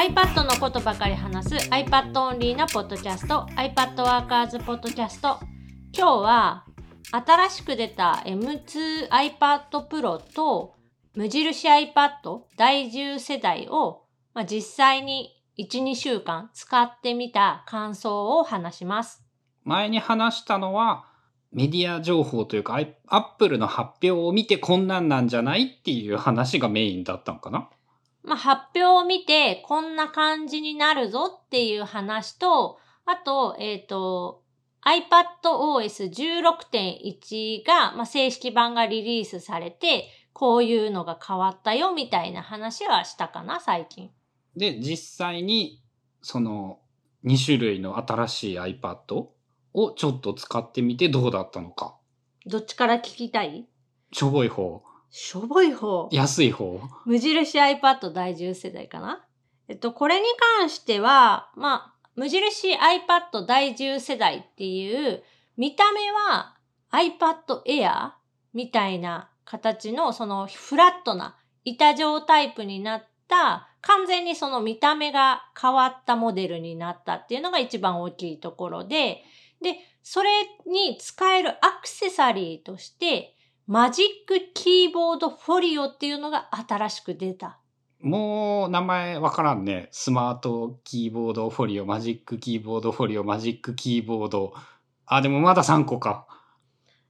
iPad のことばかり話す iPad オンリーなポッドキャスト iPad ワーカーズポッドキャスト今日は新しく出た M2iPad Pro と無印 iPad 第10世代を、まあ、実際に1、2週間使ってみた感想を話します。前に話したのは、メディア情報というか、アップルの発表を見てこんなんなんじゃないっていう話がメインだったのかなまあ、発表を見てこんな感じになるぞっていう話と、あと、えっ、と、iPadOS 16.1が、まあ、正式版がリリースされて、こういうのが変わったよみたいな話はしたかな、最近。で、実際に、その、2種類の新しい iPad をちょっと使ってみてどうだったのか。どっちから聞きたい？しょぼい方、しょぼい方。安い方？無印 iPad 第10世代かな？えっと、これに関しては、まあ、無印 iPad 第10世代っていう、見た目は iPad Air みたいな形のそのフラットな板状タイプになった、完全にその見た目が変わったモデルになったっていうのが一番大きいところで、で、それに使えるアクセサリーとして、 Magic Keyboard Folio っていうのが新しく出た。もう名前わからんね。 Smart Keyboard Folio、Magic Keyboard Folio、Magic Keyboard。あ、でもまだ3個か。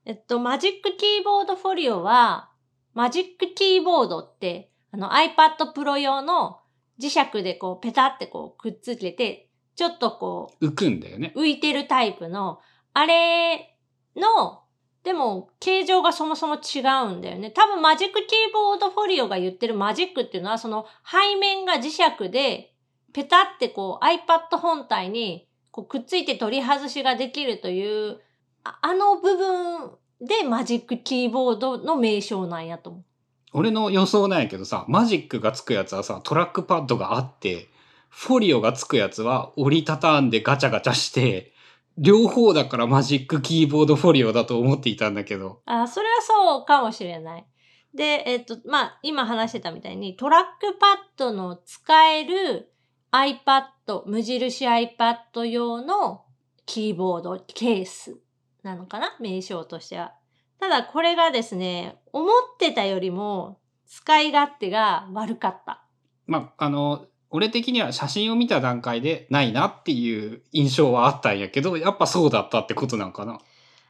えっと、マジックキーボードフォリオは、マジックキーボードって、あの iPad Pro 用の磁石でこうペタってこうくっつけて、ちょっとこ浮くんだよね。う浮いてるタイプの、あれの、でも形状がそもそも違うんだよね。多分マジックキーボードフォリオが言ってるマジックっていうのはその背面が磁石でペタってこう iPad 本体にこうくっついて取り外しができるという、ああの部分でマジックキーボードの名称なんやと思う。俺の予想なんやけどさ、マジックがつくやつはさ、トラックパッドがあって、フォリオがつくやつは折りたたんでガチャガチャして、両方だからマジックキーボードフォリオだと思っていたんだけど。あ、それはそうかもしれない。で、えっと、まあ、今話してたみたいに、トラックパッドの使える iPad、無印 iPad 用のキーボードケースなのかな？名称としては。ただ、これがですね、思ってたよりも使い勝手が悪かった。まあ、あの、俺的には写真を見た段階でないなっていう印象はあったんやけど、やっぱそうだったってことなんかな？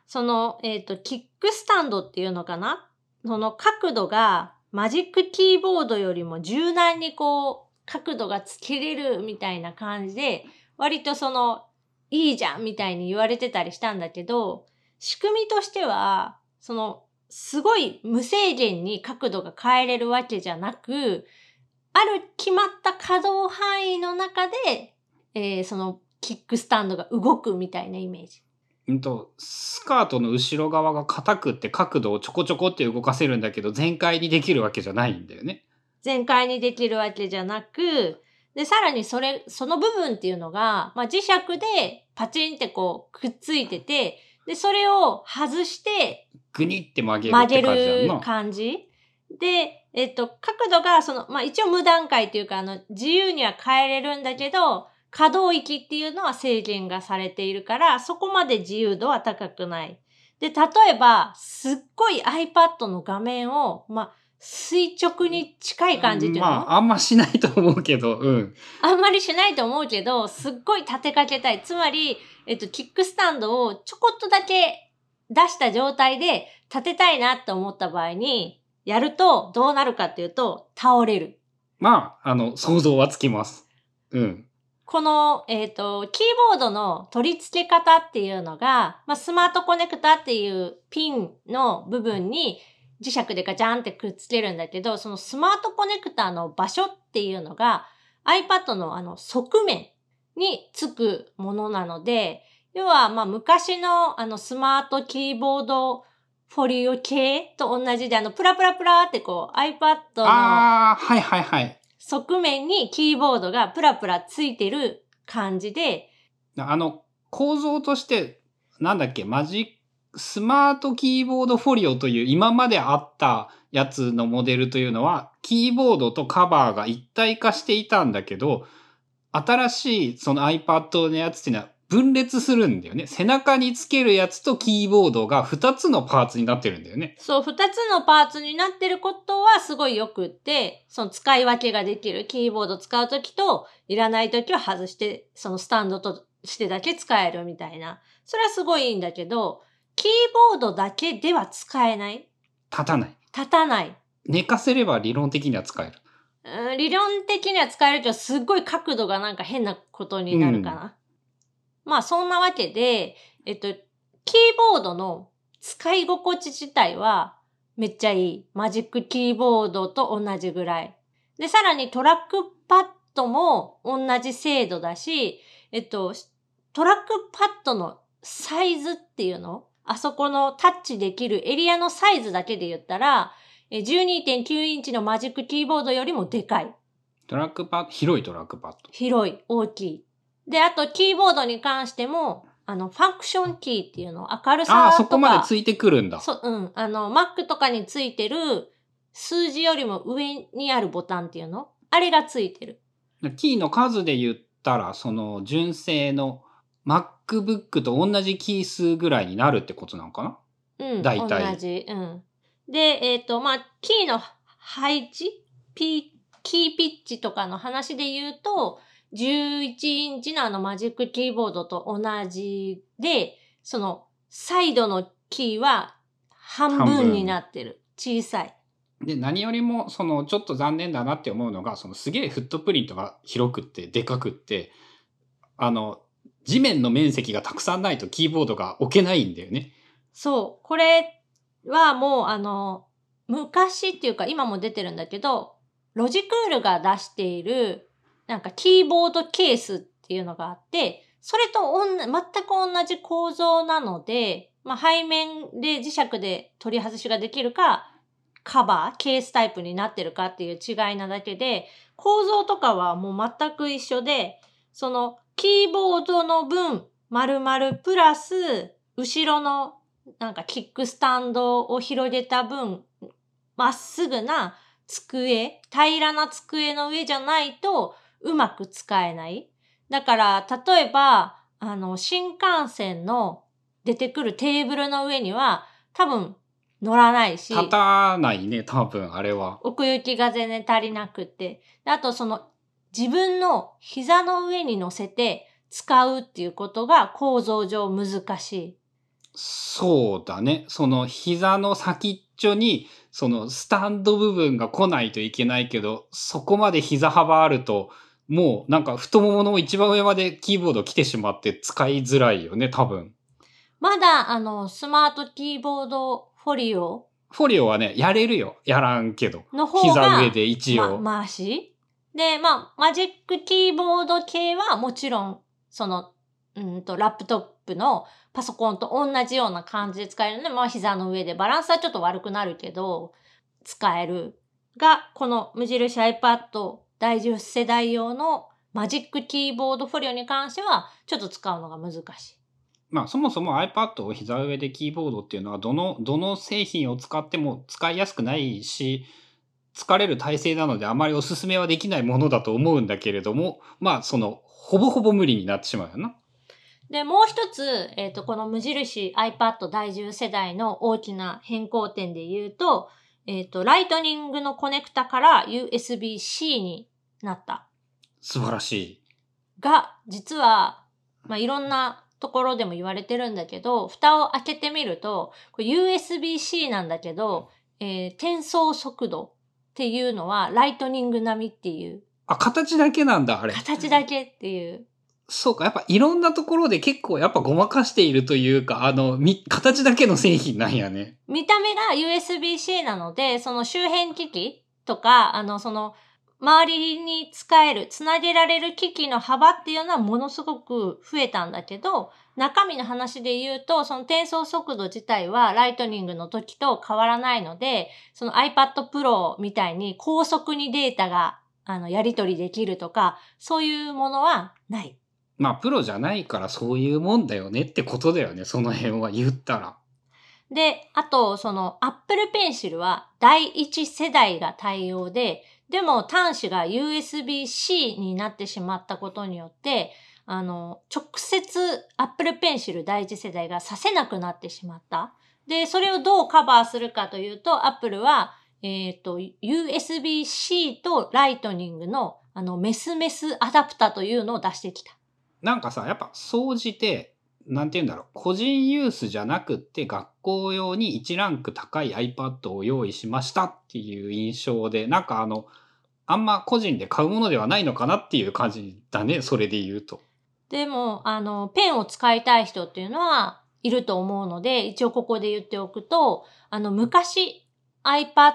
その、えっ、と、キックスタンドっていうのかな？その角度がマジックキーボードよりも柔軟にこう、角度がつけれるみたいな感じで、割とその、いいじゃんみたいに言われてたりしたんだけど、仕組みとしては、その、すごい無制限に角度が変えれるわけじゃなく、ある決まった可動範囲の中で、えーそのキックスタンドが動くみたいなイメージ。うんと、スカートの後ろ側が硬くって角度をちょこちょこって動かせるんだけど、全開にできるわけじゃないんだよね。全開にできるわけじゃなく、で、さらにそれ、その部分っていうのが、まあ、磁石でパチンってこうくっついてて、で、それを外してグニって曲げる。感じ。で、えっと、角度が、その、まあ、一応無段階っていうか、あの、自由には変えれるんだけど、可動域っていうのは制限がされているから、そこまで自由度は高くない。で、例えば、すっごい iPad の画面を、まあ、垂直に近い感じっていうの、まあ、あんましないと思うけど、うん。あんまりしないと思うけど、すっごい立てかけたい。つまり、えっと、キックスタンドをちょこっとだけ出した状態で立てたいなって思った場合に、やるとどうなるかっていうと、倒れる。まあ、あの、想像はつきます。うん。この、えっ、と、キーボードの取り付け方っていうのが、まあ、スマートコネクタっていうピンの部分に磁石でガチャンってくっつけるんだけど、そのスマートコネクタの場所っていうのが iPad のあの側面につくものなので、要はまあ昔のあのスマートキーボードフォリオ系と同じであのプラプラプラってこう iPad のああ、はいはいはい。側面にキーボードがプラプラついてる感じで、あの、構造として、なんだっけ、マジスマートキーボードフォリオという今まであったやつのモデルというのは、キーボードとカバーが一体化していたんだけど、新しいその iPad のやつっていうのは分裂するんだよね。背中につけるやつとキーボードが2つのパーツになってるんだよね。そう、二つのパーツになってることはすごいよくって、その使い分けができる。キーボード使うときと、いらないときは外して、そのスタンドとしてだけ使えるみたいな。それはすごいいいんだけど、キーボードだけでは使えない。立たない。立たない。寝かせれば理論的には使える。うん理論的には使えるけど、すっごい角度がなんか変なことになるかな。まあ、そんなわけで、えっと、キーボードの使い心地自体はめっちゃいい。マジックキーボードと同じぐらい。で、さらにトラックパッドも同じ精度だし、えっと、トラックパッドのサイズっていうの？あそこのタッチできるエリアのサイズだけで言ったら、え12.9インチの Magic Keyboard よりもでかい。トラックパッド、広いトラックパッド。広い、大きい。で、あとキーボードに関しても、あの、ファンクションキーっていうの、明るさとか。ああ、そこまでついてくるんだ。そう、うん。あの、Mac とかについてる数字よりも上にあるボタンっていうのあれがついてる。キーの数で言ったら、その純正の MacBook と同じキー数ぐらいになるってことなのかな？うん。大体同じ。うん。で、えっ、と、まあ、キーの配置ピキーピッチとかの話で言うと、11インチのあのマジックキーボードと同じで、そのサイドのキーは半分になってる。小さい。で、何よりも、その、ちょっと残念だなって思うのが、そのすげえフットプリントが広くって、でかくって、あの、地面の面積がたくさんないとキーボードが置けないんだよね。そう。これはもうあの、昔っていうか今も出てるんだけど、ロジクールが出しているなんかキーボードケースっていうのがあって、それとおん全く同じ構造なので、まあ、背面で磁石で取り外しができるか、カバー、ケースタイプになってるかっていう違いなだけで、構造とかはもう全く一緒で、そのキーボードの分、丸々プラス、後ろのなんかキックスタンドを広げた分、まっすぐな机、平らな机の上じゃないとうまく使えない。だから、例えば、あの、新幹線の出てくるテーブルの上には多分乗らないし、立たないね、多分、あれは。奥行きが全然足りなくって。であとその自分の膝の上に乗せて使うっていうことが構造上難しい。そうだね。その膝の先っちょに、そのスタンド部分が来ないといけないけど、そこまで膝幅あると、もうなんか太ももの一番上までキーボード来てしまって使いづらいよね、多分。まだあのスマートキーボードフォリオ？フォリオはね、やれるよ。やらんけど。の方が膝上で一応。ま、回し？で、まあ、マジックキーボード系はもちろん、その、うんと、ラップトップのパソコンと同じような感じで使えるので、まあ、膝の上でバランスはちょっと悪くなるけど、使える。が、この無印 iPad 第10世代用のマジックキーボードフォリオに関しては、ちょっと使うのが難しい。まあそもそも iPad を膝上でキーボードっていうのはどの、どの製品を使っても使いやすくないし、疲れる体勢なのであまりおすすめはできないものだと思うんだけれども、まあその、ほぼほぼ無理になってしまうよな。で、もう一つ、えっ、と、この無印 iPad 第10世代の大きな変更点で言うと、えっ、と、ライトニングのコネクタから USB-C になった。素晴らしい。が、実は、まあ、いろんなところでも言われてるんだけど、蓋を開けてみると、これ USB-C なんだけど、えー転送速度っていうのはライトニング並みっていう、あ、形だけなんだ、あれ。形だけっていう。そうか、やっぱいろんなところで結構やっぱごまかしているというか、あの、み、形だけの製品なんやね。見た目が USB-C なので、その周辺機器とか、あの、その、周りに使える、つなげられる機器の幅っていうのはものすごく増えたんだけど、中身の話で言うと、その転送速度自体はライトニングの時と変わらないので、その iPad Pro みたいに高速にデータが、あの、やり取りできるとか、そういうものはない。まあプロじゃないからそういうもんだよねってことだよね、その辺は言ったら。で、あと、その Apple Pencil は第一世代が対応で、でも端子が USB-C になってしまったことによって、あの、直接 Apple Pencil 第一世代がさせなくなってしまった。で、それをどうカバーするかというと、Apple は、えっ、と、USB-C とライトニングのあの、メスメスアダプタというのを出してきた。なんかさ、やっぱ総じて、なんて言うんだろう、個人ユースじゃなくて学校用に1ランク高い iPad を用意しましたっていう印象で、なんかあの、あんま個人で買うものではないのかなっていう感じだね、それで言うと。でも、あの、ペンを使いたい人っていうのはいると思うので、一応ここで言っておくと、あの、昔 iPad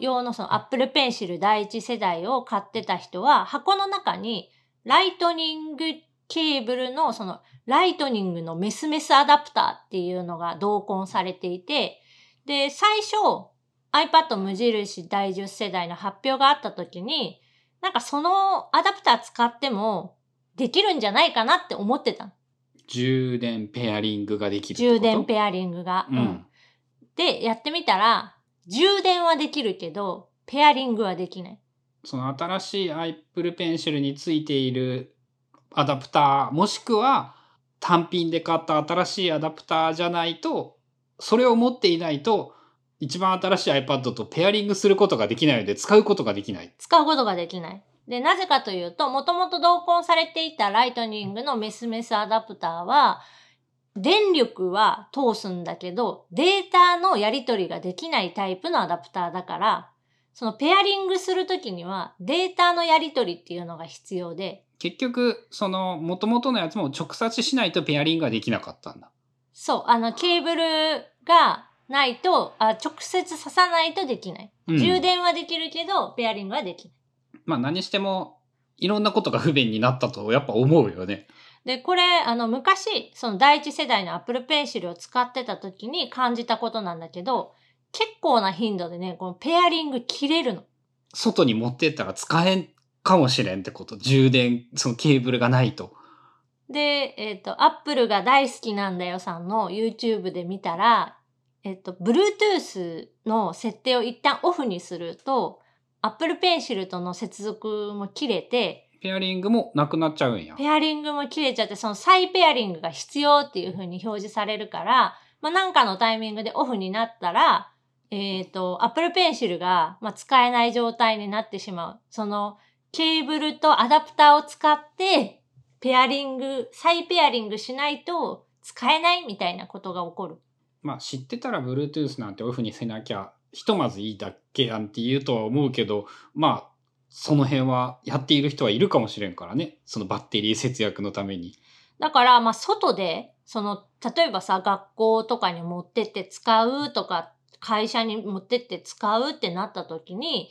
用のその Apple Pencil 第一世代を買ってた人は、箱の中にライトニングケーブルのそのライトニングのメスメスアダプターっていうのが同梱されていて、で、最初 iPad 無印第10世代の発表があった時に、なんかそのアダプター使ってもできるんじゃないかなって思ってたの。充電ペアリングができる充電ペアリングが。うん。で、やってみたら、充電はできるけど、ペアリングはできない。その新しい Apple Pencil についているアダプター、もしくは単品で買った新しいアダプターじゃないと、それを持っていないと、一番新しい iPad とペアリングすることができないので、使うことができない。使うことができない。で、なぜかというと、もともと同梱されていたライトニングのメスメスアダプターは、電力は通すんだけど、データのやり取りができないタイプのアダプターだから、そのペアリングするときにはデータのやり取りっていうのが必要で、結局、その元々のやつも直接しないとペアリングができなかったんだ。そう、あの、ケーブルがないと、あ直接刺さないとできない。うん充電はできるけど、ペアリングはできない。まあ何しても、いろんなことが不便になったとやっぱ思うよね。で、これ、あの、昔、その第一世代の Apple Pencil を使ってた時に感じたことなんだけど、結構な頻度でね、このペアリング切れるの。外に持ってったら使えんかもしれんってこと。充電、そのケーブルがないと。で、えっ、と、Apple が大好きなんだよさんの YouTube で見たら、えっ、と、Bluetooth の設定を一旦オフにすると、Apple Pencil との接続も切れて、ペアリングもなくなっちゃうんや。ペアリングも切れちゃって、その再ペアリングが必要っていう風に表示されるから、まあ、なんかのタイミングでオフになったら、えっ、と、Apple Pencil が、まあ、使えない状態になってしまう。その、ケーブルとアダプターを使って、ペアリング、再ペアリングしないと使えないみたいなことが起こる。まあ知ってたら Bluetooth なんてオフにせなきゃ、ひとまずいいだけやんって言うとは思うけど、まあ、その辺はやっている人はいるかもしれんからね。そのバッテリー節約のために。だから、まあ、外で、その、例えばさ、学校とかに持ってって使うとか、会社に持ってって使うってなった時に、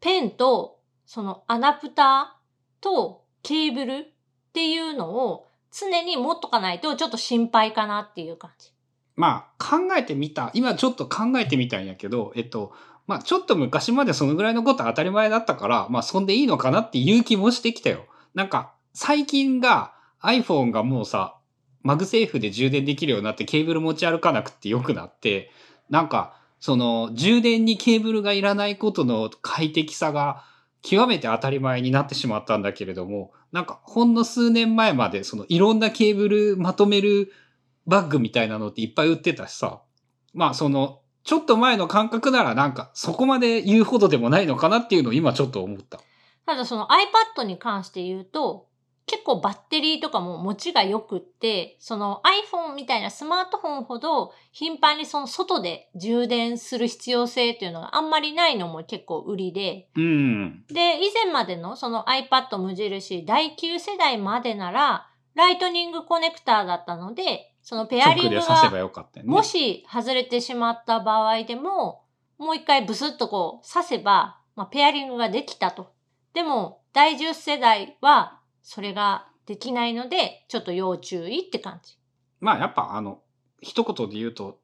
ペンと、そのアダプターとケーブルっていうのを常に持っとかないとちょっと心配かなっていう感じ。まあ考えてみた。今ちょっと考えてみたんやけど、えっと、まあちょっと昔までそのぐらいのこと当たり前だったから、まあそんでいいのかなっていう気もしてきたよ。なんか最近が iPhone がもうさ、 MagSafe で充電できるようになってケーブル持ち歩かなくてよくなって、なんかその充電にケーブルがいらないことの快適さが極めて当たり前になってしまったんだけれども、なんかほんの数年前までそのいろんなケーブルまとめるバッグみたいなのっていっぱい売ってたしさ。まあその、ちょっと前の感覚ならなんかそこまで言うほどでもないのかなっていうのを今ちょっと思った。ただその iPad に関して言うと、結構バッテリーとかも持ちが良くって、その iPhone みたいなスマートフォンほど頻繁にその外で充電する必要性っていうのがあんまりないのも結構売りで、うん。で、以前までのその iPad 無印第9世代までなら、ライトニングコネクターだったので、そのペアリングが。もし外れてしまった場合でも、もう一回ブスッとこう刺せば、まあ、ペアリングができたと。でも、第10世代はそれができないので、ちょっと要注意って感じ。まあやっぱあの、一言で言うと、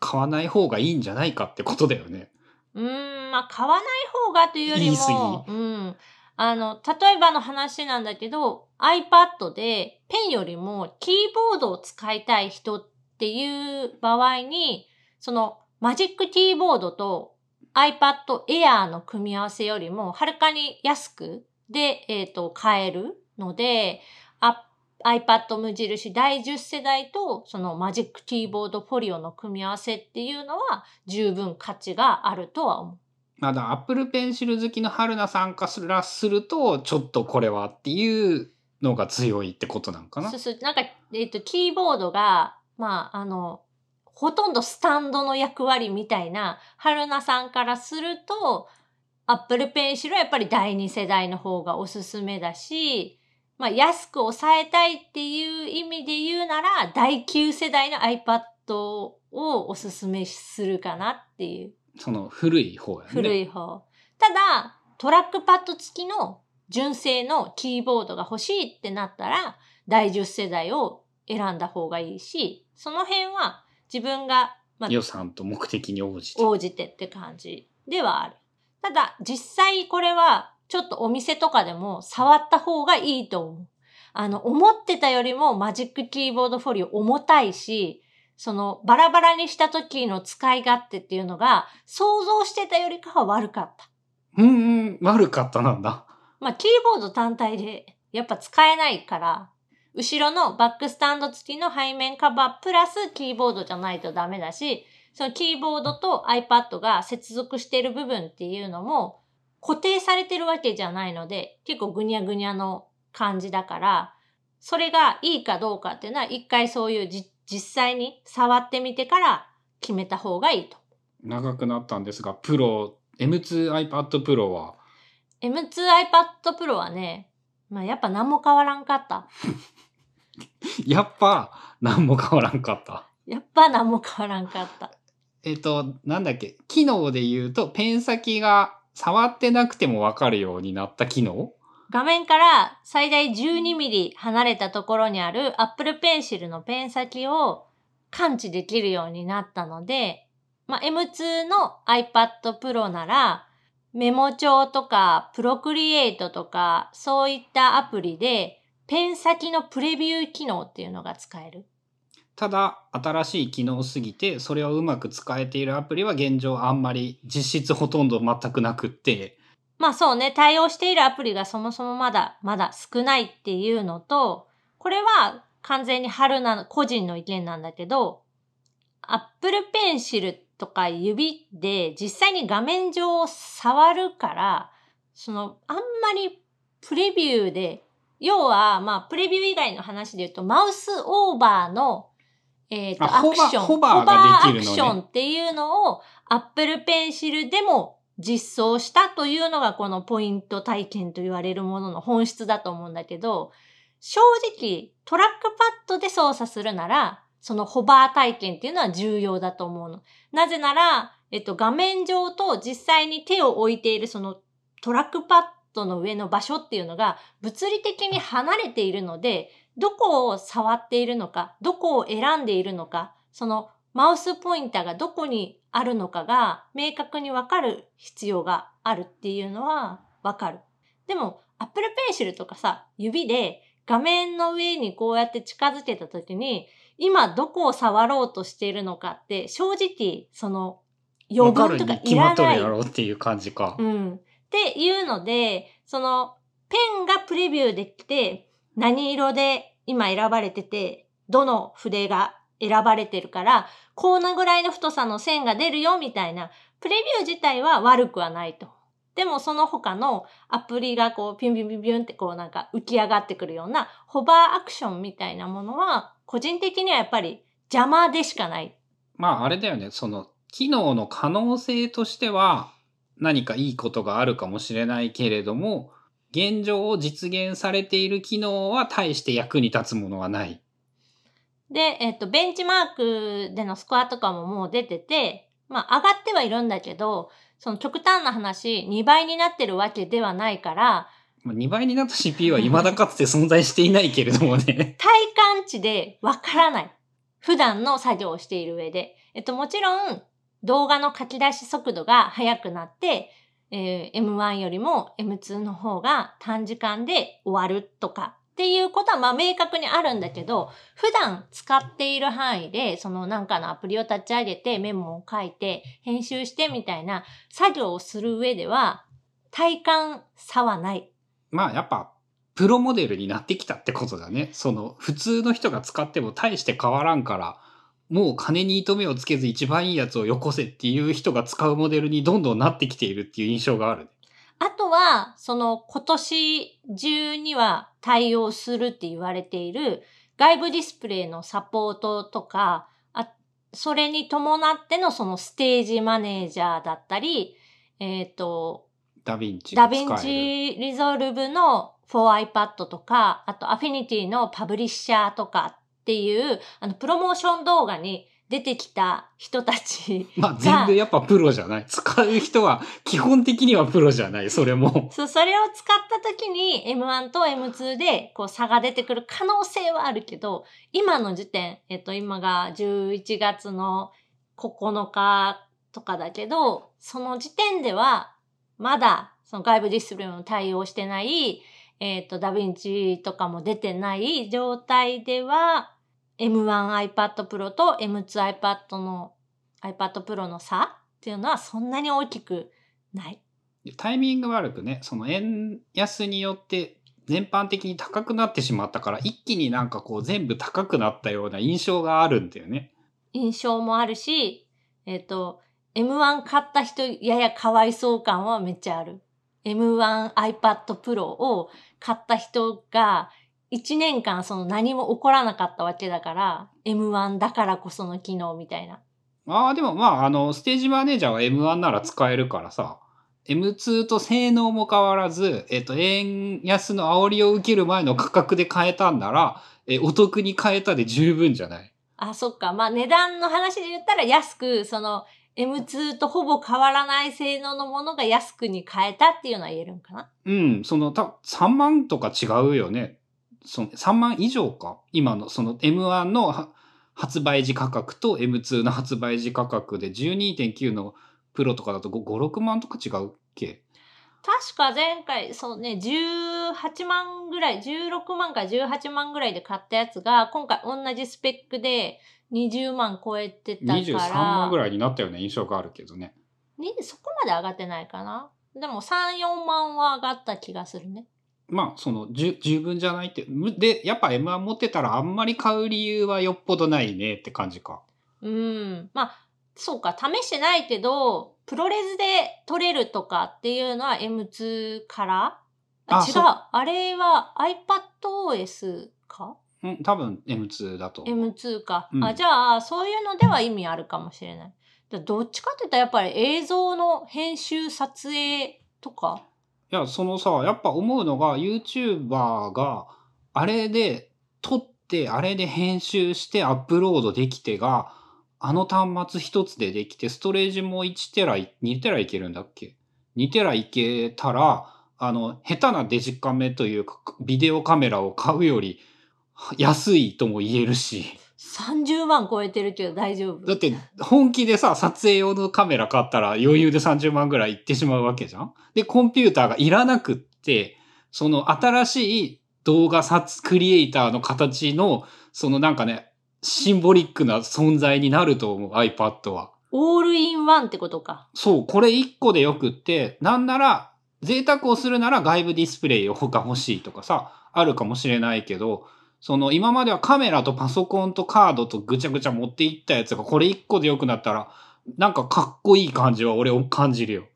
買わない方がいいんじゃないかってことだよね。うーん、まあ、買わない方がというよりも、うん。あの、例えばの話なんだけど、iPad でペンよりもキーボードを使いたい人っていう場合に、そのマジックキーボードと iPad Air の組み合わせよりもはるかに安くで、えっ、と、買えるので、あ iPad 無印第10世代とそのマジックキーボードフォリオの組み合わせっていうのは十分価値があるとは思う。まだアップルペンシル好きの春菜さんからすると、ちょっとこれはっていうのが強いってことなんかな？そうそう。なんか、えっ、と、キーボードが、まあ、あの、ほとんどスタンドの役割みたいな、春菜さんからすると、アップルペンシルはやっぱり第二世代の方がおすすめだし、まあ、安く抑えたいっていう意味で言うなら、第9世代の iPad をおすすめするかなっていう。その古い方やね。古い方。ただ、トラックパッド付きの純正のキーボードが欲しいってなったら、第10世代を選んだ方がいいし、その辺は自分が、まあ、予算と目的に応じて。応じてって感じではある。ただ、実際これは、ちょっとお店とかでも触った方がいいと思う。あの、思ってたよりもマジックキーボードフォリオ重たいし、その、バラバラにした時の使い勝手っていうのが、想像してたよりかは悪かった。うんうん、悪かったなんだ。まあ、キーボード単体で、やっぱ使えないから、後ろのバックスタンド付きの背面カバープラスキーボードじゃないとダメだし、そのキーボードと iPad が接続している部分っていうのも固定されてるわけじゃないので、結構ぐにゃぐにゃの感じだから、それがいいかどうかっていうのは一回そういう実際に触ってみてから決めた方がいいと。長くなったんですが、プロ、M2iPad Pro は ?M2iPad Pro はね、まあやっぱ何も変わらんかった。やっぱ何も変わらんかった。やっぱ何も変わらんかった。えっ、と、なんだっけ、機能で言うと、ペン先が触ってなくてもわかるようになった機能？画面から最大12ミリ離れたところにある Apple Pencil のペン先を感知できるようになったので、まあ、M2 の iPad Pro ならメモ帳とか Procreate とかそういったアプリでペン先のプレビュー機能っていうのが使える。ただ、新しい機能すぎて、それをうまく使えているアプリは現状あんまり実質ほとんど全くなくって、まあそうね、対応しているアプリがそもそもまだ、まだ少ないっていうのと、これは完全に春な個人の意見なんだけど、Apple Pencil とか指で実際に画面上を触るから、その、あんまりプレビューで、要は、まあ、プレビュー以外の話で言うと、マウスオーバーのえっ、ー、と、アクション、ホバーができるの、ね、アクションっていうのを Apple Pencil でも実装したというのがこのポイント体験と言われるものの本質だと思うんだけど、正直トラックパッドで操作するなら、そのホバー体験っていうのは重要だと思うの。なぜなら、えっと、画面上と実際に手を置いているそのトラックパッドの上の場所っていうのが物理的に離れているので、どこを触っているのか、どこを選んでいるのか、そのマウスポインターがどこにあるのかが明確にわかる必要があるっていうのはわかる。でも、Apple Pencil とかさ、指で画面の上にこうやって近づけた時に、今どこを触ろうとしているのかって正直、その、余分とかいらない。決まっとるやろっていう感じか。うん。っていうので、その、ペンがプレビューできて、何色で今選ばれてて、どの筆が選ばれてるから、こんなぐらいの太さの線が出るよみたいな、プレビュー自体は悪くはないと。でもその他のアプリがこうピュンピュンピュンピュンってこうなんか浮き上がってくるようなホバーアクションみたいなものは個人的にはやっぱり邪魔でしかない。まああれだよね、その機能の可能性としては何かいいことがあるかもしれないけれども、現状を実現されている機能は大して役に立つものはない。で、えっと、ベンチマークでのスコアとかももう出てて、まあ上がってはいるんだけど、その極端な話、2倍になってるわけではないから、2倍になった CPU は未だかつて存在していないけれどもね。体感値でわからない。普段の作業をしている上で。えっと、もちろん、動画の書き出し速度が速くなって、えー、M1 よりも M2 の方が短時間で終わるとかっていうことはまあ明確にあるんだけど、普段使っている範囲で、そのなんかのアプリを立ち上げてメモを書いて編集してみたいな作業をする上では体感差はない。まあやっぱ、プロモデルになってきたってことだね。その、普通の人が使っても大して変わらんから、もう金に糸目をつけず一番いいやつをよこせっていう人が使うモデルにどんどんなってきているっていう印象がある。あとは、その今年中には対応するって言われている外部ディスプレイのサポートとか、あそれに伴ってのその Stage Manager だったり、えっ、と、 DaVinci DaVinci Resolve の for iPad とか、あと Affinity の Publisher とかっていう、あの、プロモーション動画に出てきた人たち まあ全部やっぱプロじゃない。使う人は基本的にはプロじゃない。それも。そう、それを使った時に M1 と M2 でこう差が出てくる可能性はあるけど、今の時点、えっと今が11月の9日とかだけど、その時点ではまだその外部ディスプレイも対応してない、えっとダヴィンチとかも出てない状態では M1 iPad Pro と M2 iPad の iPad Pro の差っていうのはそんなに大きくない？タイミング悪くね、その円安によって全般的に高くなってしまったから、一気になんかこう全部高くなったような印象があるんだよね。印象もあるし、えっ、と、M1 買った人ややかわいそう感はめっちゃある。M1 iPad Pro を買った人が1年間その何も起こらなかったわけだから、M1 だからこその機能みたいな。ああ、でもまあ、あの、ステージマネージャーは M1 なら使えるからさ、M2 と性能も変わらず、えっと、円安の煽りを受ける前の価格で買えたんなら、え、お得に買えたで十分じゃない？あ、そっか。まあ値段の話で言ったら安く、その M2 とほぼ変わらない性能のものが安くに買えたっていうのは言えるんかな？うん、その、た、3万とか違うよね。その、3万以上か？今の、その M1 のは発売時価格と M2 の発売時価格で12.9のプロとかだと5、5 6万とか違うっけ？確か前回、そうね、18万ぐらい、16万か18万ぐらいで買ったやつが、今回同じスペックで20万超えてたから。?23 万ぐい。らいになったような印象があるけどね。にそこまで上がってないかな。でも3、4万は上がった気がするね。まあ、その、十分じゃないって。むで、やっぱ M1 持ってたらあんまり買う理由はよっぽどないねって感じか。うん。まあ、そうか、試してないけど、プロレスで取れるとかっていうのは M2 から？あ違う。あれは iPadOS か？うん、多分 M2 だと思う。M2 か。うんあ、じゃあ、そういうのでは意味あるかもしれない。だどっちかって言ったらやっぱり映像の編集、撮影とか？いや、そのさ、やっぱ思うのが、YouTuber が、あれで撮って、あれで編集してアップロードできてが、あの端末一つでできて、ストレージも1テラい、2テラいけるんだっけ ?2 テラいけたら、あの、下手なデジカメというか、ビデオカメラを買うより安いとも言えるし。30万超えてるけど大丈夫？だって本気でさ、撮影用のカメラ買ったら余裕で30万ぐらいいってしまうわけじゃんで、コンピューターがいらなくって、その新しい動画撮、クリエイターの形の、そのなんかね、シンボリックな存在になると思う、iPad は。オールインワンってことか。そう、これ1個でよくって、なんなら、贅沢をするなら外部ディスプレイを他欲しいとかさ、あるかもしれないけど、その今まではカメラとパソコンとカードとぐちゃぐちゃ持っていったやつがこれ1個で良くなったら、なんかかっこいい感じは俺を感じるよ。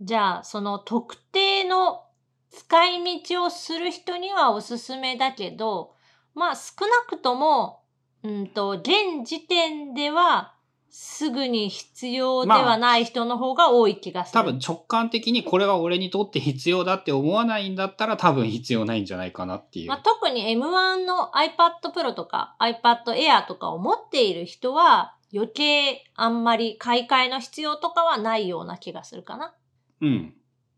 じゃあ、その特定の使い道をする人にはおすすめだけど、まあ少なくとも、うんと、現時点では、すぐに必要ではない人の方が多い気がする。多分直感的にこれは俺にとって必要だって思わないんだったら多分必要ないんじゃないかなっていう。まあ、特に M1 の iPad Pro とか iPad Air とかを持っている人は余計あんまり買い替えの必要とかはないような気がするかな。うん。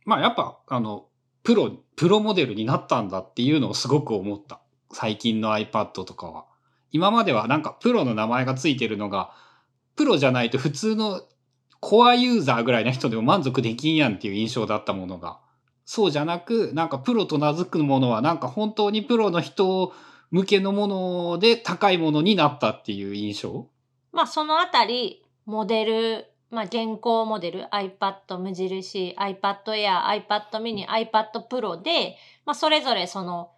まあやっぱ、あの、プロ、プロモデルになったんだっていうのをすごく思った。最近の iPad とかは。今まではなんかプロの名前がついてるのが、プロじゃないと普通のコアユーザーぐらいの人でも満足できんやんっていう印象だったものが、そうじゃなく、なんかプロと名付くものはなんか本当にプロの人向けのもので高いものになったっていう印象？まあそのあたり、モデル、まあ現行モデル、iPad 無印、iPad Air、iPad mini、iPad Pro で、まあそれぞれその、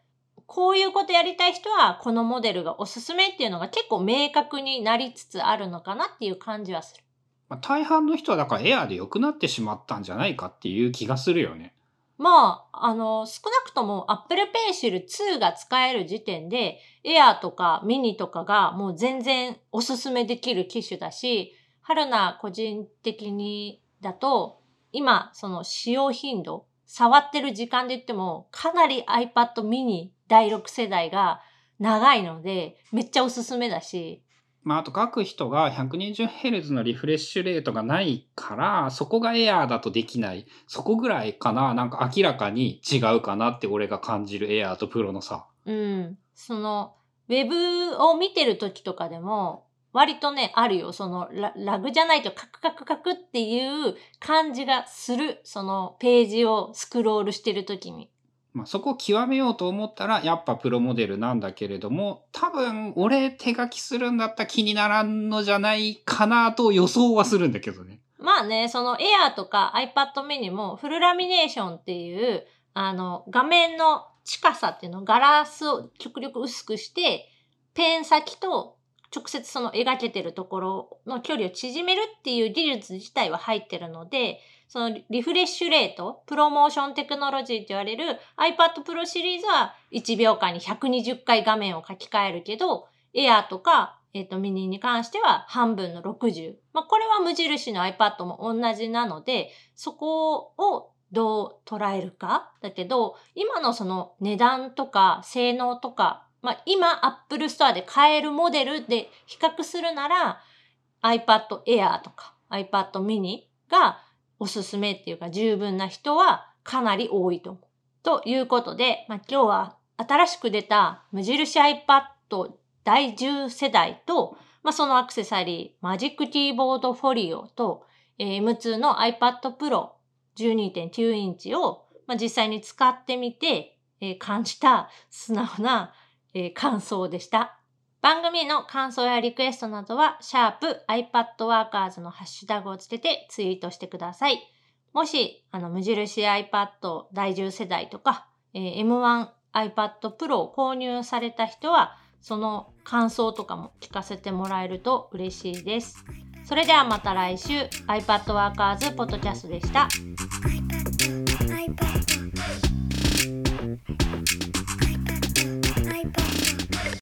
こういうことやりたい人はこのモデルがおすすめっていうのが結構明確になりつつあるのかなっていう感じはする。まあ、大半の人はだからエアーで良くなってしまったんじゃないかっていう気がするよね。まあ、あの、少なくとも Apple Pencil 2が使える時点で、Air とか Mini とかがもう全然おすすめできる機種だし、春菜個人的にだと、今、その使用頻度、触ってる時間で言っても、かなり iPad mini 第6世代が長いので、めっちゃおすすめだし、まあ、あと書く人が 120Hz のリフレッシュレートがないから、そこがエアーだとできない。そこぐらいかな。なんか明らかに違うかなって俺が感じるエアーとプロの差。うん。その、ウェブを見てる時とかでも、割とね、あるよ。そのラ、ラグじゃないとカクカクカクっていう感じがする。そのページをスクロールしてる時に。まあ、そこを極めようと思ったら、やっぱプロモデルなんだけれども、多分俺手書きするんだったら気にならんのじゃないかなと予想はするんだけどね。まあね、その Air とか iPad mini もフルラミネーションっていう、あの、画面の近さっていうの、ガラスを極力薄くして、ペン先と直接その描けてるところの距離を縮めるっていう技術自体は入ってるので、そのリフレッシュレート、プロモーションテクノロジーと言われる iPad Pro シリーズは1秒間に120回画面を書き換えるけど、Air とか、えっ、と、ミニに関しては半分の60。まあ、これは無印の iPad も同じなので、そこをどう捉えるかだけど、今のその値段とか性能とか、まあ、今 Apple Store で買えるモデルで比較するなら、iPad Air とか iPad mini がおすすめっていうか十分な人はかなり多いと思う。ということで、まあ、今日は新しく出た無印 iPad 第10世代と、まあ、そのアクセサリー、マジックキーボードフォリオと、えー M2 の iPad Pro 12.9インチを、まあ、実際に使ってみて、えー感じた素直な、えー感想でした。番組の感想やリクエストなどは、シャープ iPadWorkers のハッシュタグをつけてツイートしてください。もし、あの、無印 iPad 第10世代とか、えー M1 iPad Pro を購入された人は、その感想とかも聞かせてもらえると嬉しいです。それではまた来週、iPad Workers ポッドキャストでした。